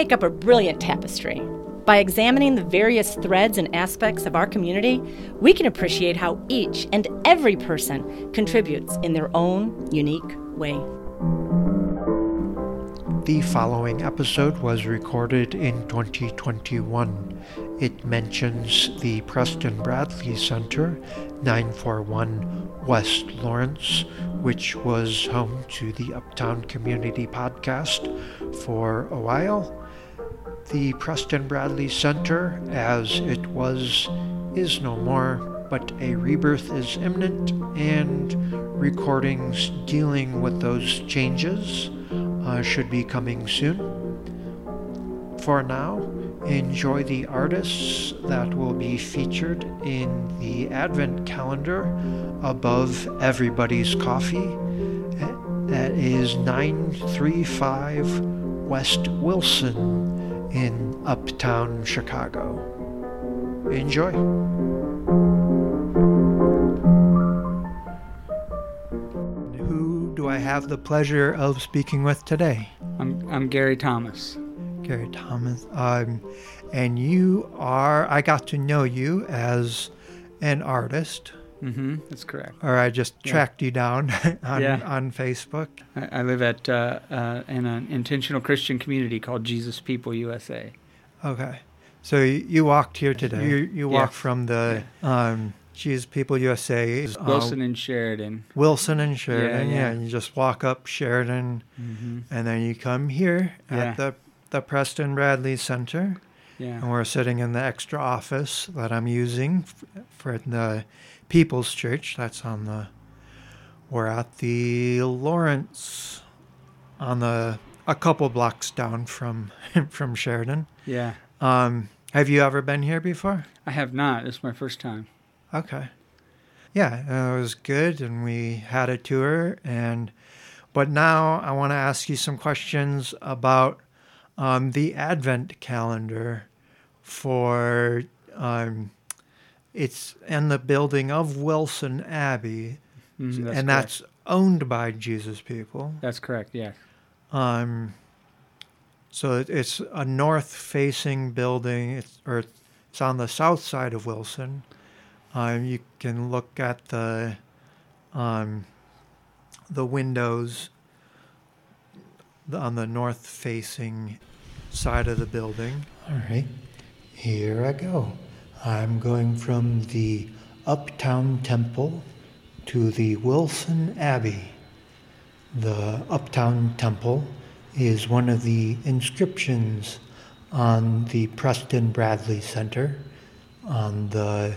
make up a brilliant tapestry. By examining the various threads and aspects of our community, we can appreciate how each and every person contributes in their own unique way. The following episode was recorded in 2021. It mentions the Preston Bradley Center, 941 West Lawrence, which was home to the Uptown Community Podcast for a while. The Preston Bradley Center, as it was, is no more, but a rebirth is imminent, and recordings dealing with those changes uh, should be coming soon. For now, enjoy the artists that will be featured in the Advent calendar above Everybody's Coffee. That is 935 West Wilson in Uptown Chicago. Enjoy. Who do I have the pleasure of speaking with today? I'm, I'm Gary Thomas. Gary Thomas. Um, and you are, I got to know you as an artist, Mm-hmm. That's correct. or I just Yeah. tracked you down on, Yeah. on Facebook. I, I live at uh, uh, in an intentional Christian community called Jesus People USA. Okay. So you, you walked here today. You, you walked Yes. from the um, Jesus People USA, uh, Wilson and Sheridan. Wilson and Sheridan. Yeah, Yeah, yeah. and you just walk up Sheridan, Mm-hmm. and then you come here Yeah. at the the Preston Bradley Center. Yeah. And we're sitting in the extra office that I'm using f- for the People's Church. That's on the. We're at the Lawrence, on the a couple blocks down from from Sheridan. Yeah. Um, have you ever been here before? I have not. It's my first time. Okay. Yeah, uh, it was good, and we had a tour. And but now I want to ask you some questions about um, the Advent calendar. For um, it's in the building of Wilson Abbey, Mhm, and correct. that's owned by Jesus People. that's correct. Yeah. Um, so it, it's a north-facing building. It's or it's on the south side of Wilson. Um, you can look at the um, the windows on the north-facing side of the building. All right, here I go. I'm going from the Uptown Temple to the Wilson Abbey. The Uptown Temple is one of the inscriptions on the Preston Bradley Center on the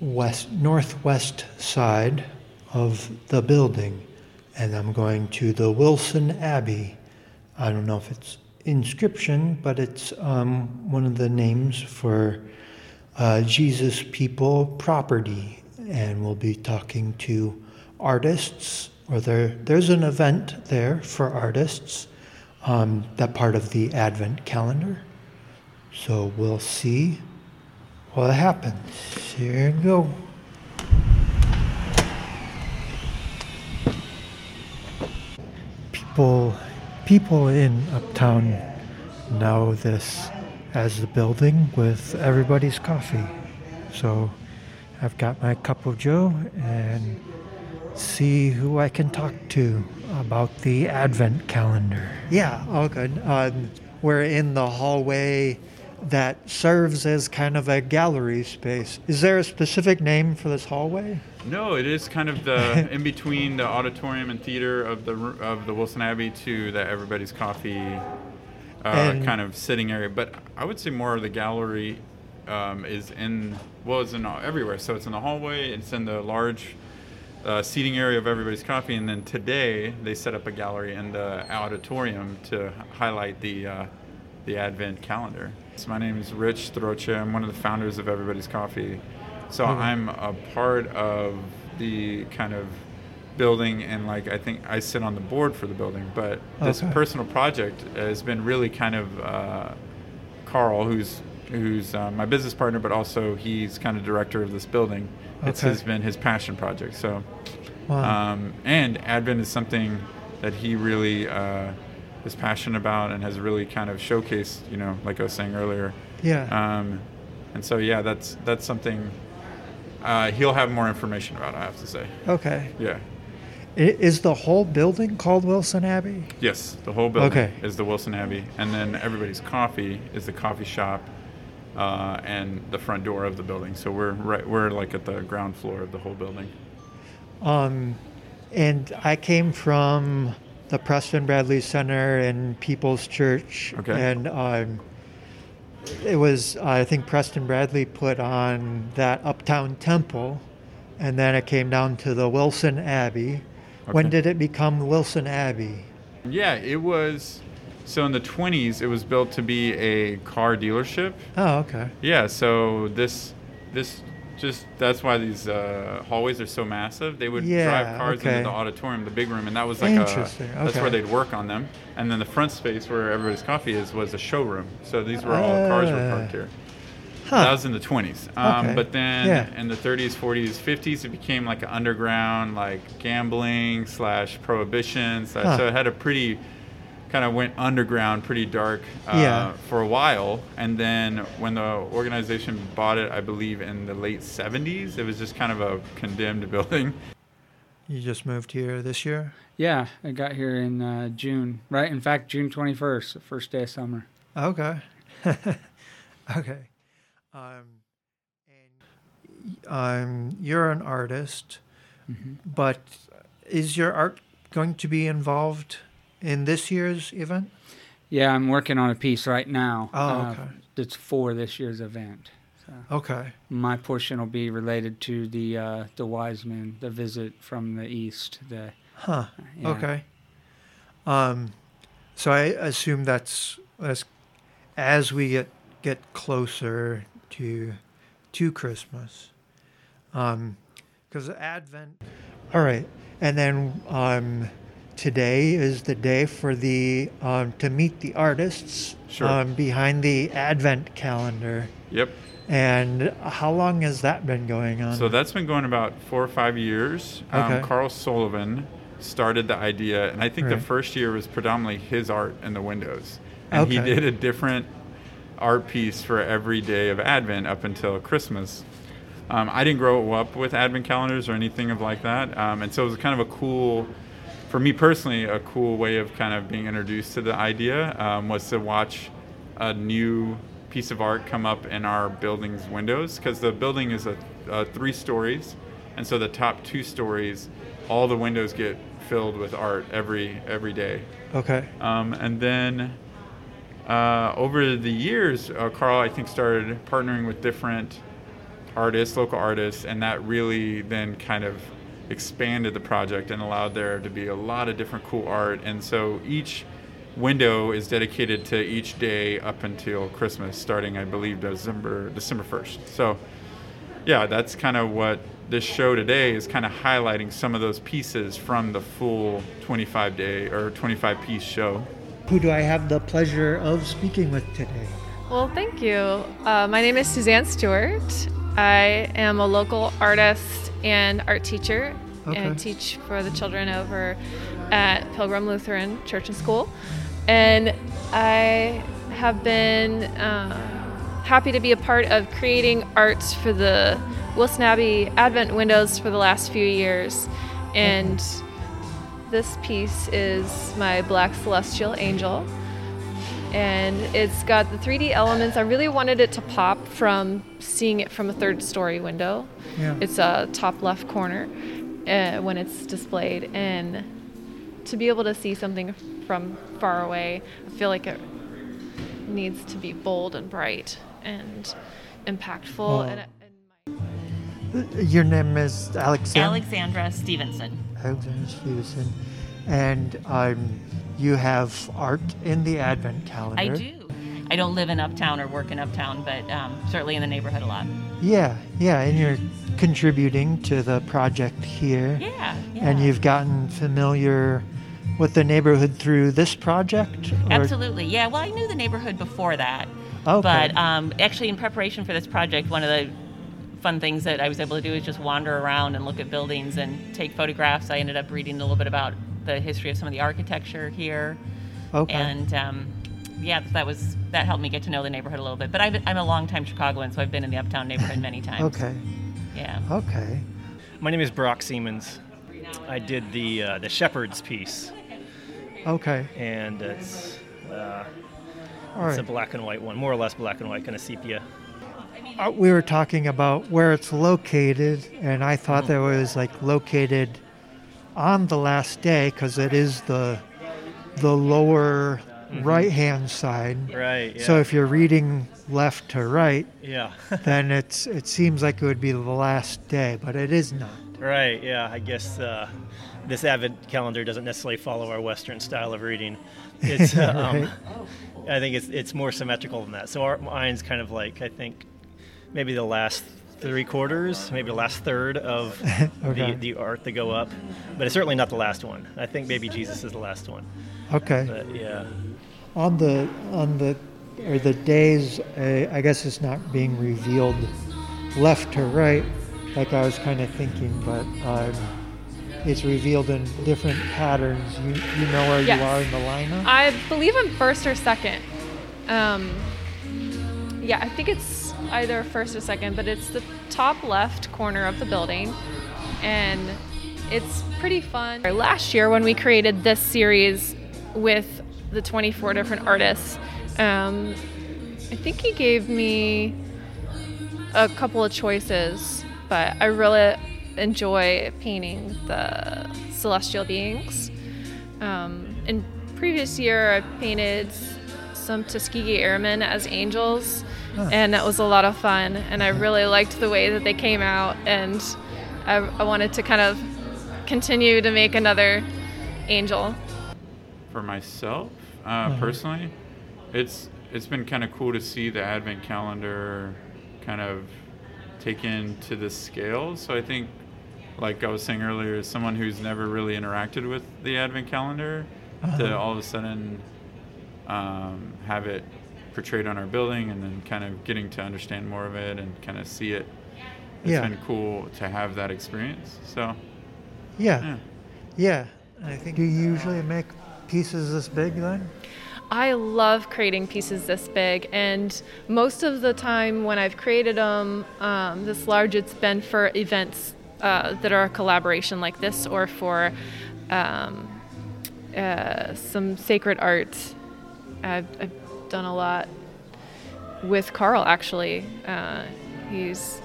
west northwest side of the building. And I'm going to the Wilson Abbey. I don't know if it's inscription, but it's um, one of the names for uh, Jesus People property. And we'll be talking to artists, or there, there's an event there for artists, um, that part of the Advent calendar. So we'll see what happens. Here we go. People, people in Uptown know this as the building with everybody's coffee. So I've got my cup of Joe and see who I can talk to about the Advent calendar. Yeah, all good. Um, we're in the hallway that serves as kind of a gallery space. Is there a specific name for this hallway? No, it is kind of the in between the auditorium and theater of the of the Wilson Abbey to the Everybody's Coffee uh, kind of sitting area. But I would say more of the gallery um, is in well, it's in all- everywhere. So it's in the hallway. It's in the large uh, seating area of Everybody's Coffee, and then today they set up a gallery in the auditorium to highlight the uh, the Advent calendar. So my name is Rich Throche. I'm one of the founders of Everybody's Coffee. So Mhm. I'm a part of the kind of building, and like I think I sit on the board for the building. But this Okay. personal project has been really kind of uh, Carl, who's who's uh, my business partner, but also he's kind of director of this building. It's has been his passion project. So Wow. um, and Advent is something that he really uh, is passionate about and has really kind of showcased. You know, like I was saying earlier. Yeah. Um, and so yeah, that's that's something uh, he'll have more information about. I have to say. okay. Yeah. Is the whole building called Wilson Abbey? Yes, the whole building Okay. is the Wilson Abbey, and then everybody's coffee is the coffee shop, uh, and the front door of the building. So we're right, we're like at the ground floor of the whole building. Um, and I came from the Preston Bradley Center and People's Church. Okay. And um, it was, I think Preston Bradley put on that Uptown Temple, and then it came down to the Wilson Abbey. When did it become Wilson Abbey? Yeah, it was. So in the 20s, it was built to be a car dealership. Oh, okay. Yeah, so this this just that's why these uh, hallways are so massive. They would Yeah, drive cars okay. into the auditorium, the big room, and that was like Interesting, a that's where they'd work on them. And then the front space where everybody's coffee is was a showroom. So these were all cars were parked Ah. here. Huh. That was in the 20s. Um, Okay. But then Yeah. in the 30s, 40s, 50s, it became like an underground, like gambling slash prohibition. Slash, Huh. So it had a pretty, kind of went underground, pretty dark uh, Yeah. for a while. And then when the organization bought it, I believe in the late 70s, it was just kind of a condemned building. You just moved here this year? Yeah, I got here in uh, June. Right, in fact, June 21st, the first day of summer. Okay. okay. Um, and um, you're an artist, Mm-hmm. but is your art going to be involved in this year's event? Yeah, I'm working on a piece right now. Oh, uh, okay. That's for this year's event. So Okay. my portion will be related to the uh, the wise men, the visit from the east. The Huh. yeah. Okay. Um, so I assume that's that's as we get get closer to to Christmas, um, because Advent. All right, and then um, today is the day for the um, to meet the artists Sure. um, behind the Advent calendar. Yep. And how long has that been going on? So that's been going about four or five years. Um, Okay. Carl Sullivan started the idea, and I think the first year was predominantly his art in the windows. And he did a different art piece for every day of Advent up until Christmas. Um, I didn't grow up with Advent calendars or anything of like that, um, and so it was kind of a cool, for me personally, a cool way of kind of being introduced to the idea um, was to watch a new piece of art come up in our building's windows because the building is a, uh three stories, and so the top two stories, all the windows get filled with art every every day. okay. Um, and then uh, over the years, uh, Carl, I think, started partnering with different artists, local artists, and that really then kind of expanded the project and allowed there to be a lot of different cool art. And so each window is dedicated to each day up until Christmas, starting, I believe, December December 1st. So, yeah, that's kind of what this show today is kind of highlighting some of those pieces from the full 25 day or 25 piece show. Who do I have the pleasure of speaking with today? Well, thank you. Uh, my name is Suzanne Stewart. I am a local artist and art teacher Okay. and teach for the children over at Pilgrim Lutheran Church and School. And I have been uh, happy to be a part of creating arts for the Wilson Abbey Advent windows for the last few years. And this piece is my Black Celestial Angel and it's got the 3D elements. I really wanted it to pop from seeing it from a third story window. Yeah. It's a top left corner uh, when it's displayed, and to be able to see something from far away, I feel like it needs to be bold and bright and impactful. Well- and, my, Your name is Alexander. Alexandra Stevenson. Alexander Stevenson, and um, you have art in the Advent calendar. I do. I don't live in Uptown or work in Uptown, but um, certainly in the neighborhood a lot. Yeah, yeah, and you're contributing to the project here, Yeah, yeah. and you've gotten familiar with the neighborhood through this project. or- Absolutely. Yeah, well, I knew the neighborhood before that. Okay. But um, actually, in preparation for this project, one of the fun things that I was able to do is just wander around and look at buildings and take photographs. I ended up reading a little bit about the history of some of the architecture here. Okay. And um, yeah, that was that helped me get to know the neighborhood a little bit. But I've, I'm a longtime Chicagoan, so I've been in the uptown neighborhood many times. Okay. Yeah. Okay. My name is Brock Siemens. I did the uh, the Shepherds piece, Okay. and it's uh, All it's a black and white one, more or less black and white, kind of sepia. Uh, we were talking about where it's located, and I thought that was like located on the last day because it is the the lower right hand side. Right. Yeah. So if you're reading left to right, yeah. then it's it seems like it would be the last day, but it is not. right. Yeah. I guess uh, this Advent calendar doesn't necessarily follow our Western style of reading. It's uh, um, I think it's it's more symmetrical than that. So our mine's kind of like I think maybe the last three quarters, maybe the last third of Okay. the, the art that go up, but it's certainly not the last one. I think maybe Jesus is the last one. Okay. But yeah. On the on the or the days, uh, I guess it's not being revealed left to right, like I was kind of thinking, but um, it's revealed in different patterns. You you know where Yes. you are in the lineup. I believe I'm first or second. Um, yeah, I think it's either first or second, but it's the top left corner of the building, and it's pretty fun. Last year, when we created this series with the 24 different artists, um, I think he gave me a couple of choices, but I really enjoy painting the celestial beings. Um, in previous year, I painted some Tuskegee Airmen as angels, and that was a lot of fun. And I really liked the way that they came out, and I, I wanted to kind of continue to make another angel. For myself, uh, personally, it's it's been kind of cool to see the advent calendar kind of taken to this scale. So I think, like I was saying earlier, as someone who's never really interacted with the advent calendar, to all of a sudden um, have it portrayed on our building and then kind of getting to understand more of it and kind of see it. It's Yeah. been cool to have that experience. So yeah, yeah. yeah. I think. Do you usually make pieces this big then? I love creating pieces this big, and most of the time when I've created them um, this large, it's been for events uh, that are a collaboration like this, or for um, uh, some sacred art. I've, I've done a lot with Carl actually. Uh, he's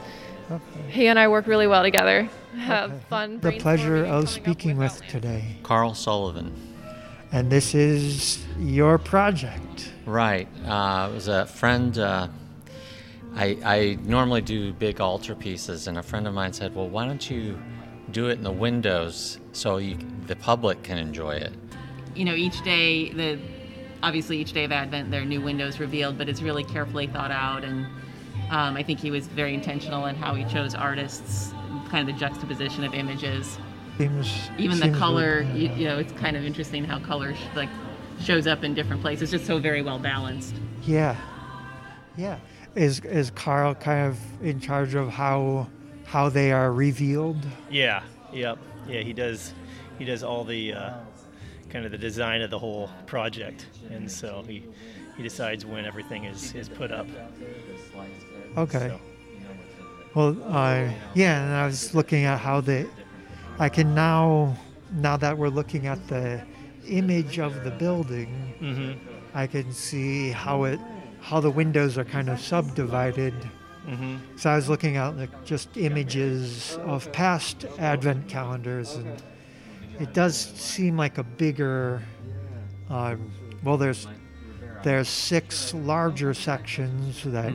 Okay. he and I work really well together. Have fun. The pleasure of speaking with ideas. today, Carl Sullivan. and this is your project. Right. Uh, it was a friend. Uh, I, I normally do big altar pieces, and a friend of mine said, "Well, why don't you do it in the windows so you, the public can enjoy it?" you know, each day, the obviously each day of Advent, there are new windows revealed, but it's really carefully thought out. And um, I think he was very intentional in how he chose artists, kind of the juxtaposition of images. Seems Even the seems color, good. you, you know, it's kind of interesting how color sh- like shows up in different places. It's Just so very well balanced. Yeah, yeah. Is is Carl kind of in charge of how how they are revealed? Yeah, yep, yeah. He does, he does all the uh, kind of the design of the whole project, and so he he decides when everything is is put up. Okay. So, Well, uh, yeah, and I was looking at how they. I can now, now that we're looking at the image of the building, mhm, I can see how it, how the windows are kind of subdivided. mhm. So I was looking at like just images of past Advent calendars, and it does seem like a bigger. Um, well, there's there's six larger sections that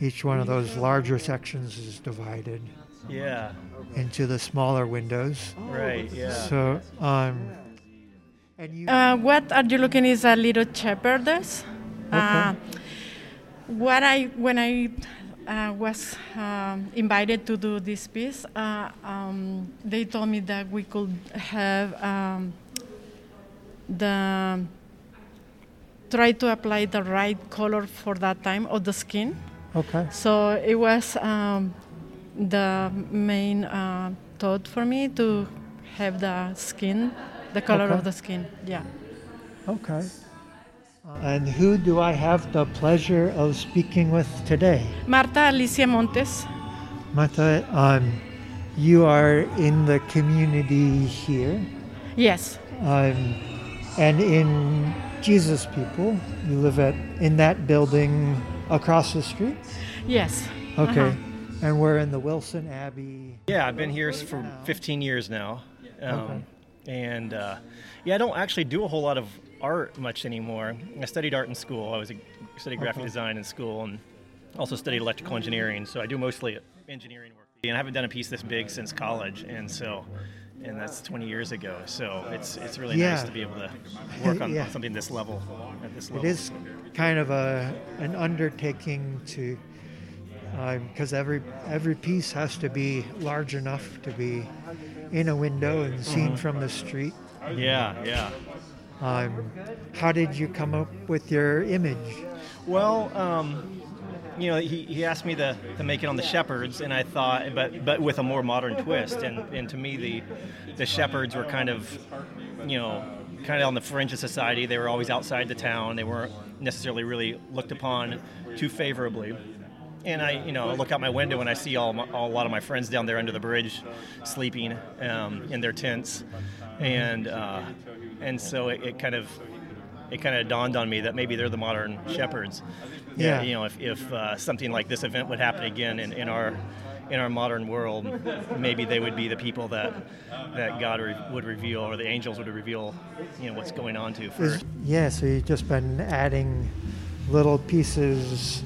each one of those larger sections is divided Yeah. into the smaller windows. Right. Yeah. So, um, Uh, what are you looking is a little shepherdess. Uh, what I when I uh, was um, invited to do this piece, uh, um, they told me that we could have um, the try to apply the right color for that time of the skin. okay, So it was um, the main uh, thought for me to have the skin, the color Okay. of the skin. Yeah. okay. And who do I have the pleasure of speaking with today? Marta Alicia Montes. Martha, um, you are in the community here, Yes. um, and in Jesus People, you live at in that building across the street. Yes. Okay, Uh-huh. and we're in the Wilson Abbey. Yeah, I've been here for 15 years now. Um, And uh, yeah, I don't actually do a whole lot of art much anymore. I studied art in school. I was a, studied graphic uh-huh. design in school and also studied electrical engineering. So I do mostly engineering work. And I haven't done a piece this big since college, and so. And that's 20 years ago, so it's it's really Yeah. nice to be able to work on Yeah. something this level at this level. It is kind of a an undertaking to um, because every every piece has to be large enough to be in a window and seen mm-hmm. from the street. Yeah, yeah. Um, how did you come up with your image? Well, um, you know, he, he asked me to, to make it on the shepherds, and I thought, but but with a more modern twist. And, and to me, the the shepherds were kind of, you know, kind of on the fringe of society. They were always outside the town. They weren't necessarily really looked upon too favorably. And I, you know, look out my window and I see all, my, all a lot of my friends down there under the bridge, sleeping um, in their tents, and uh, and so it, it kind of it kind of dawned on me that maybe they're the modern shepherds. Yeah. You know, if, if uh, something like this event would happen again in, in our in our modern world, maybe they would be the people that that God re- would reveal or the angels would reveal, you know, what's going on to first. yeah, so you've just been adding little pieces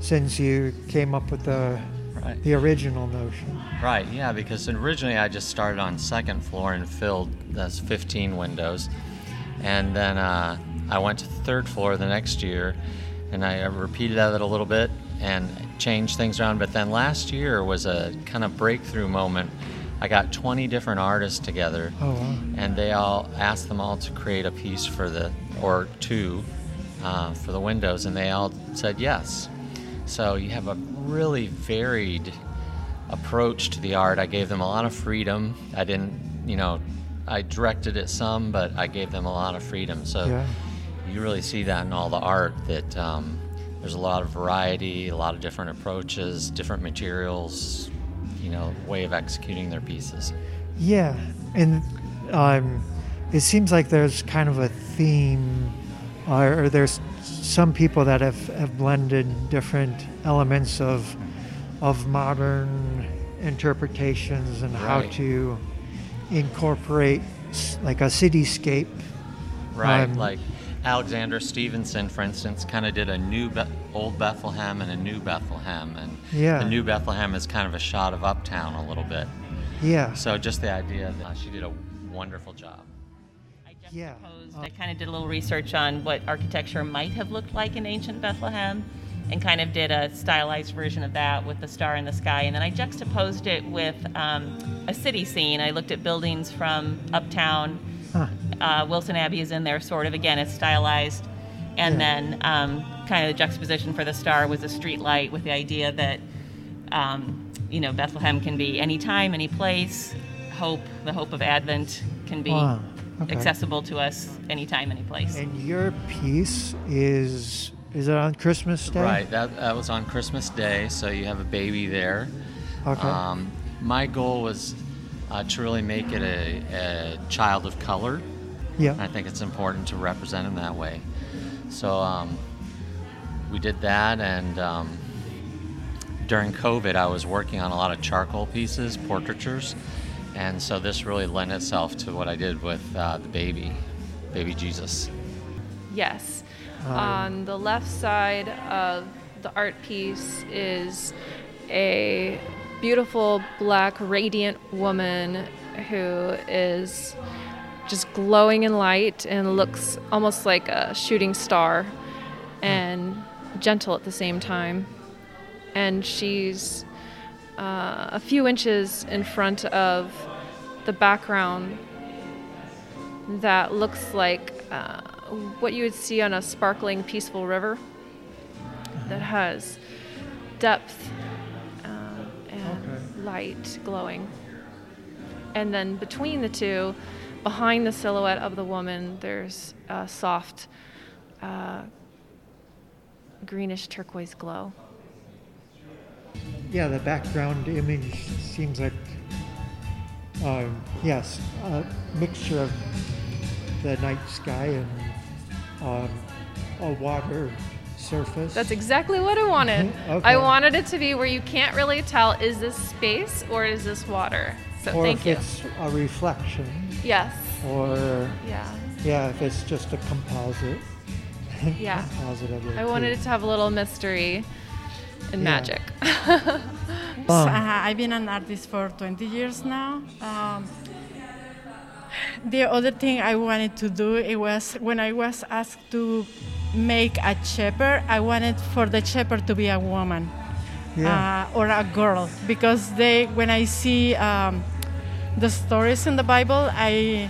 since you came up with the Right. the original notion. Right, yeah, because originally I just started on second floor and filled those 15 windows. And then uh, I went to the third floor the next year and I repeated that a little bit and changed things around. But then last year was a kind of breakthrough moment. I got 20 different artists together Oh, wow. and they all asked them all to create a piece for the, or two, uh, for the windows, and they all said yes. So you have a really varied approach to the art. I gave them a lot of freedom. I didn't, you know, I directed it some, but I gave them a lot of freedom. So Yeah. you really see that in all the art that um, there's a lot of variety, a lot of different approaches, different materials, you know, way of executing their pieces. Yeah, and um, it seems like there's kind of a theme, or, there's some people that have, have blended different elements of of modern interpretations and how Right. to incorporate like a cityscape. Right, Um, like Alexander Stevenson, for instance, kind of did a new Be- old Bethlehem and a new Bethlehem, and Yeah. the new Bethlehem is kind of a shot of uptown a little bit. Yeah, So just the idea that she did a wonderful job. I Yeah. juxtaposed, I kind of did a little research on what architecture might have looked like in ancient Bethlehem and kind of did a stylized version of that with the star in the sky. And then I juxtaposed it with um, a city scene. I looked at buildings from uptown. Huh. Uh, Wilson Abbey is in there, sort of. Again, it's stylized. And Yeah. then um, kind of the juxtaposition for the star was a street light with the idea that, um, you know, Bethlehem can be any time, any place. Hope, the hope of Advent can be Wow, okay. accessible to us anytime, any place. and your piece is is it on Christmas Day? Right, that, that was on Christmas Day, so you have a baby there. Okay. Um, my goal was uh, to really make it a, a child of color. yeah. I think it's important to represent him that way. So um, we did that, and um, during COVID, I was working on a lot of charcoal pieces, portraitures, and so this really lent itself to what I did with uh, the baby, baby Jesus. Yes. On the left side of the art piece is a beautiful black radiant woman who is just glowing in light and looks almost like a shooting star and gentle at the same time. And she's uh, a few inches in front of the background that looks like uh, what you would see on a sparkling, peaceful river that has depth uh, and light glowing. And then between the two, behind the silhouette of the woman, there's a soft uh, greenish turquoise glow. Yeah, the background image seems like, um, yes, a mixture of the night sky and um, a water surface. That's exactly what I wanted. Mhm, okay. I wanted it to be where you can't really tell is this space or is this water? So or thank if you. it's a reflection, Yes. or Yeah. yeah, if it's just a composite. Yeah. composite. I wanted it to have a little mystery and Yeah. magic. Um, uh, I've been an artist for 20 years now. Um, the other thing I wanted to do it was when I was asked to make a shepherd, I wanted for the shepherd to be a woman Yeah. uh, or a girl because they when I see um, the stories in the Bible, I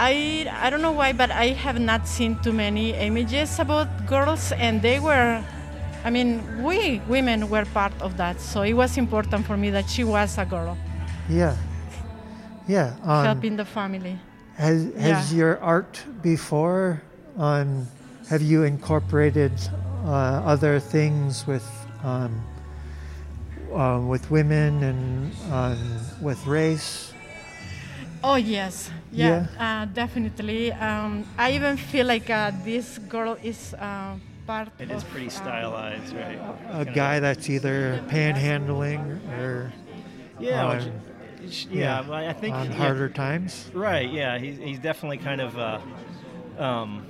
I I don't know why, but I have not seen too many images about girls, and they were. I mean, we women were part of that, so it was important for me that she was a girl Yeah. Yeah. Um, helping the family. Has has Yeah. your art before? Um, have you incorporated uh, other things with um, uh, with women and um, with race? Oh yes, yeah, Uh, definitely. Um, I even feel like uh, this girl is uh. It is pretty stylized, right? A guy that's either panhandling or Yeah, on, which- sh- yeah, well, I think on yeah, harder times. Right. Yeah. He's, he's definitely kind of. Uh, um,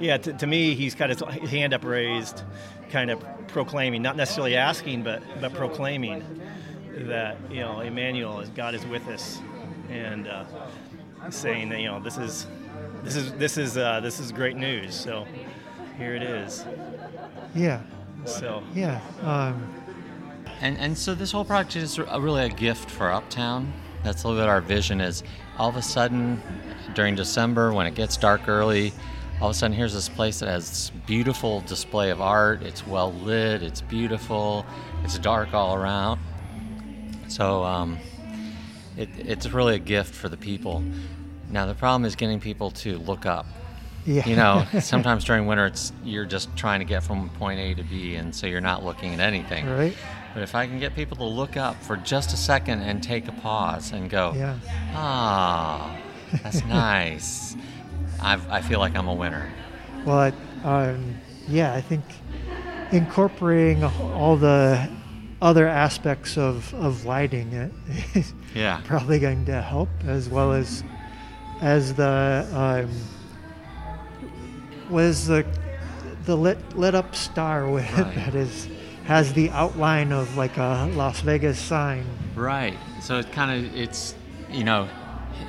yeah. To, to me, he's got his hand up raised, kind of proclaiming, not necessarily asking, but but proclaiming that you know Emmanuel is God is with us, and uh, saying that you know this is this is this is uh, this is great news. So here it is. Yeah. So Yeah. Um, And and so this whole project is really a gift for Uptown. That's a little bit our vision is all of a sudden during December when it gets dark early, all of a sudden here's this place that has this beautiful display of art. It's well lit, it's beautiful, it's dark all around. So um, it, it's really a gift for the people. Now the problem is getting people to look up. Yeah. You know, sometimes during winter it's you're just trying to get from point A to B and so you're not looking at anything. Right. But if I can get people to look up for just a second and take a pause and go, Yeah. ah, that's nice, I've, I feel like I'm a winner. Well, I, um, yeah, I think incorporating all the other aspects of, of lighting is Yeah. probably going to help as well as as the um, was the the lit lit up star with Right. that is has the outline of like a Las Vegas sign. Right. So it kind of it's you know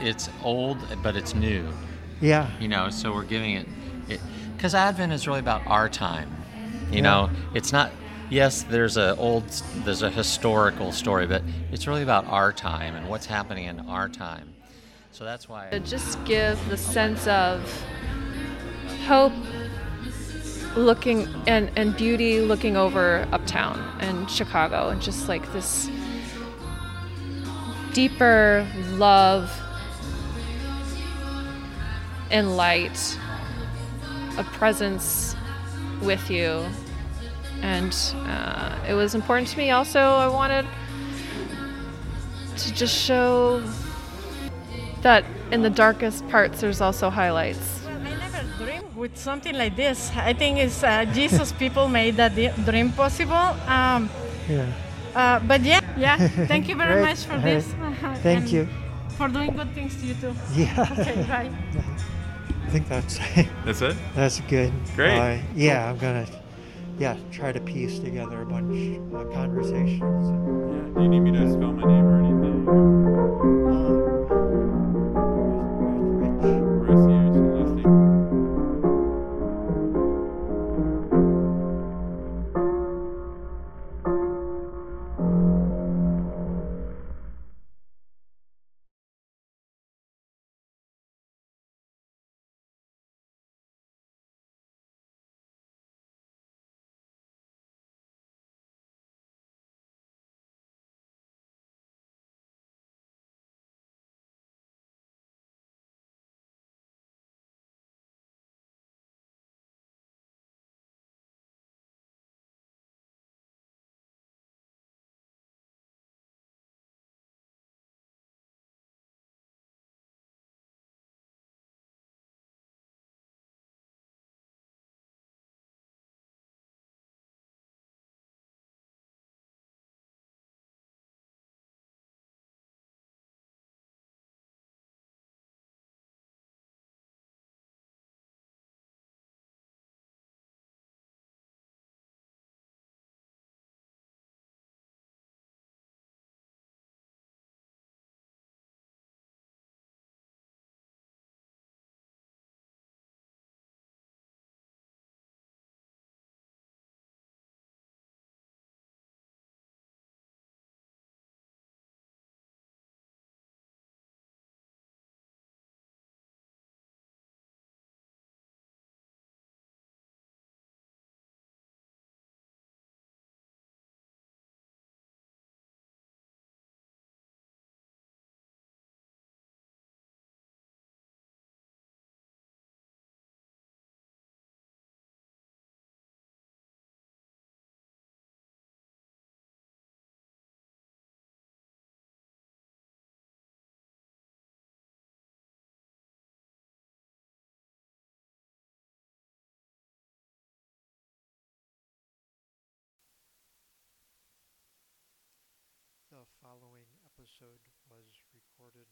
it's old but it's new. Yeah. You know, so we're giving it it because Advent is really about our time. You Yeah. know, it's not. Yes, there's a old there's a historical story, but it's really about our time and what's happening in our time. So that's why. To just give the sense of hope looking and, and beauty looking over uptown and Chicago and just like this deeper love and light, a presence with you. And uh, it was important to me also, I wanted to just show that in the darkest parts there's also highlights. I never dreamed with something like this. I think it's uh, Jesus people made that dream possible. Um, Yeah. uh, but yeah, yeah. Thank you very much for this. Thank you. For doing good things to you too. Yeah. Okay, bye. I think that's it. That's it? that's good. Great. Uh, yeah, I'm gonna yeah try to piece together a bunch of conversations. Yeah. Do you need me to spell my name or following episode was recorded